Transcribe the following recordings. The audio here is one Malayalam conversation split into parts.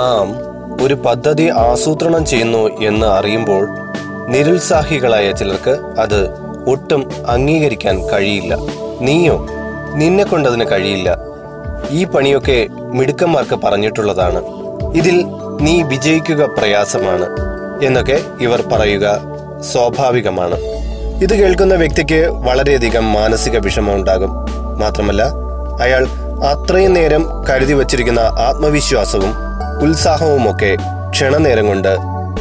നാം ഒരു പദ്ധതി ആസൂത്രണം ചെയ്യുന്നു എന്ന് അറിയുമ്പോൾ നിരുത്സാഹികളായ ചിലർക്ക് അത് ഒട്ടും അംഗീകരിക്കാൻ കഴിയില്ല. നീയോ? നിന്നെ കൊണ്ടതിന് കഴിയില്ല. ഈ പണിയൊക്കെ മിടുക്കന്മാർക്ക് പറഞ്ഞിട്ടുള്ളതാണ്. ഇതിൽ നീ വിജയിക്കുക പ്രയാസമാണ് എന്നൊക്കെ ഇവർ പറയുക സ്വാഭാവികമാണ്. ഇത് കേൾക്കുന്ന വ്യക്തിക്ക് വളരെയധികം മാനസിക വിഷമം ഉണ്ടാകും. മാത്രമല്ല അയാൾ അത്രയും നേരം കരുതി വച്ചിരിക്കുന്ന ആത്മവിശ്വാസവും ഉത്സാഹവുമൊക്കെ ക്ഷണനേരം കൊണ്ട്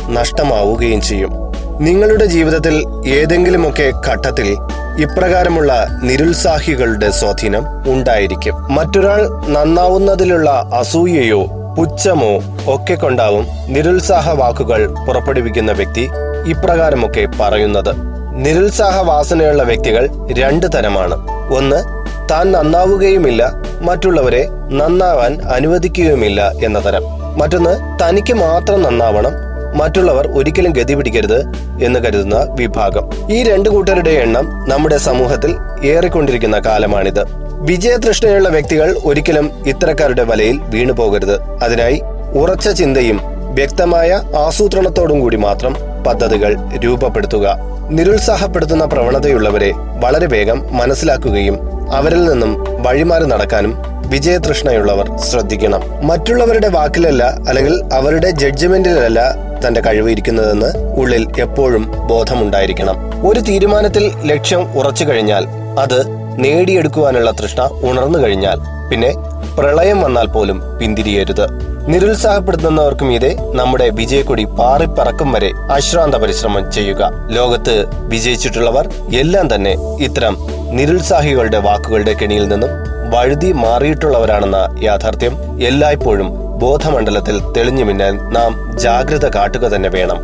നഷ്ടമാവുകയും ചെയ്യും. നിങ്ങളുടെ ജീവിതത്തിൽ ഏതെങ്കിലുമൊക്കെ ഘട്ടത്തിൽ ഇപ്രകാരമുള്ള നിരുത്സാഹികളുടെ സ്വാധീനം ഉണ്ടായിരിക്കും. മറ്റൊരാൾ നന്നാവുന്നതിലുള്ള അസൂയയോ പുച്ഛമോ ഒക്കെ കൊണ്ടാവും നിരുത്സാഹ വാക്കുകൾ പുറപ്പെടുവിക്കുന്ന വ്യക്തി ഇപ്രകാരമൊക്കെ പറയുന്നത്. നിരുത്സാഹ വാസനയുള്ള വ്യക്തികൾ രണ്ട് തരമാണ്. ഒന്ന് താൻ നന്നാവുകയുമില്ല. മറ്റുള്ളവരെ നന്നാവാൻ അനുവദിക്കുകയുമില്ല എന്ന തരം. മറ്റൊന്ന് തനിക്ക് മാത്രം നന്നാവണം മറ്റുള്ളവർ ഒരിക്കലും ഗതി പിടിക്കരുത് എന്ന് കരുതുന്ന വിഭാഗം. ഈ രണ്ടു കൂട്ടരുടെ എണ്ണം നമ്മുടെ സമൂഹത്തിൽ ഏറിക്കൊണ്ടിരിക്കുന്ന കാലമാണിത്. വിജയതൃഷ്ണയുള്ള വ്യക്തികൾ ഒരിക്കലും ഇത്തരക്കാരുടെ വലയിൽ വീണു പോകരുത്. അതിനായി ഉറച്ച ചിന്തയും വ്യക്തമായ ആസൂത്രണത്തോടും കൂടി മാത്രം പദ്ധതികൾ രൂപപ്പെടുത്തുക. നിരുത്സാഹപ്പെടുത്തുന്ന പ്രവണതയുള്ളവരെ വളരെ വേഗം മനസ്സിലാക്കുകയും അവരിൽ നിന്നും വഴിമാറി നടക്കാനും വിജയതൃഷ്ണയുള്ളവർ ശ്രദ്ധിക്കണം. മറ്റുള്ളവരുടെ വാക്കിലല്ല അല്ലെങ്കിൽ അവരുടെ ജഡ്ജ്മെന്റിലല്ല തന്റെ കഴിവ് ഇരിക്കുന്നതെന്ന് ഉള്ളിൽ എപ്പോഴും ബോധമുണ്ടായിരിക്കണം. ഒരു തീരുമാനത്തിൽ ലക്ഷ്യം ഉറച്ചു കഴിഞ്ഞാൽ അത് നേടിയെടുക്കുവാനുള്ള തൃഷ്ണ ഉണർന്നു കഴിഞ്ഞാൽ പിന്നെ പ്രളയം വന്നാൽ പോലും പിന്തിരിയരുത്. നിരുത്സാഹപ്പെടുത്തുന്നവർക്കും മീതെ നമ്മുടെ വിജയക്കൊടി പാറിപ്പറക്കും വരെ അശ്രാന്ത പരിശ്രമം ചെയ്യുക. ലോകത്ത് വിജയിച്ചിട്ടുള്ളവർ എല്ലാം തന്നെ ഇത്തരം നിരുത്സാഹികളുടെ വാക്കുകളുടെ കെണിയിൽ നിന്നും വഴുതി മാറിയിട്ടുള്ളവരാണെന്ന യാഥാർത്ഥ്യം എല്ലായ്പ്പോഴും ബോധമണ്ഡലത്തിൽ തെളിഞ്ഞു മിന്നാൻ നാം ജാഗ്രത കാട്ടുക തന്നെ വേണം.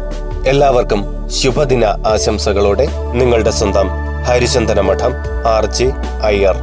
എല്ലാവർക്കും ശുഭദിന ആശംസകളോടെ നിങ്ങളുടെ സ്വന്തം ഹരിചന്ദന മഠം ആർ ജെ അയ്യർ.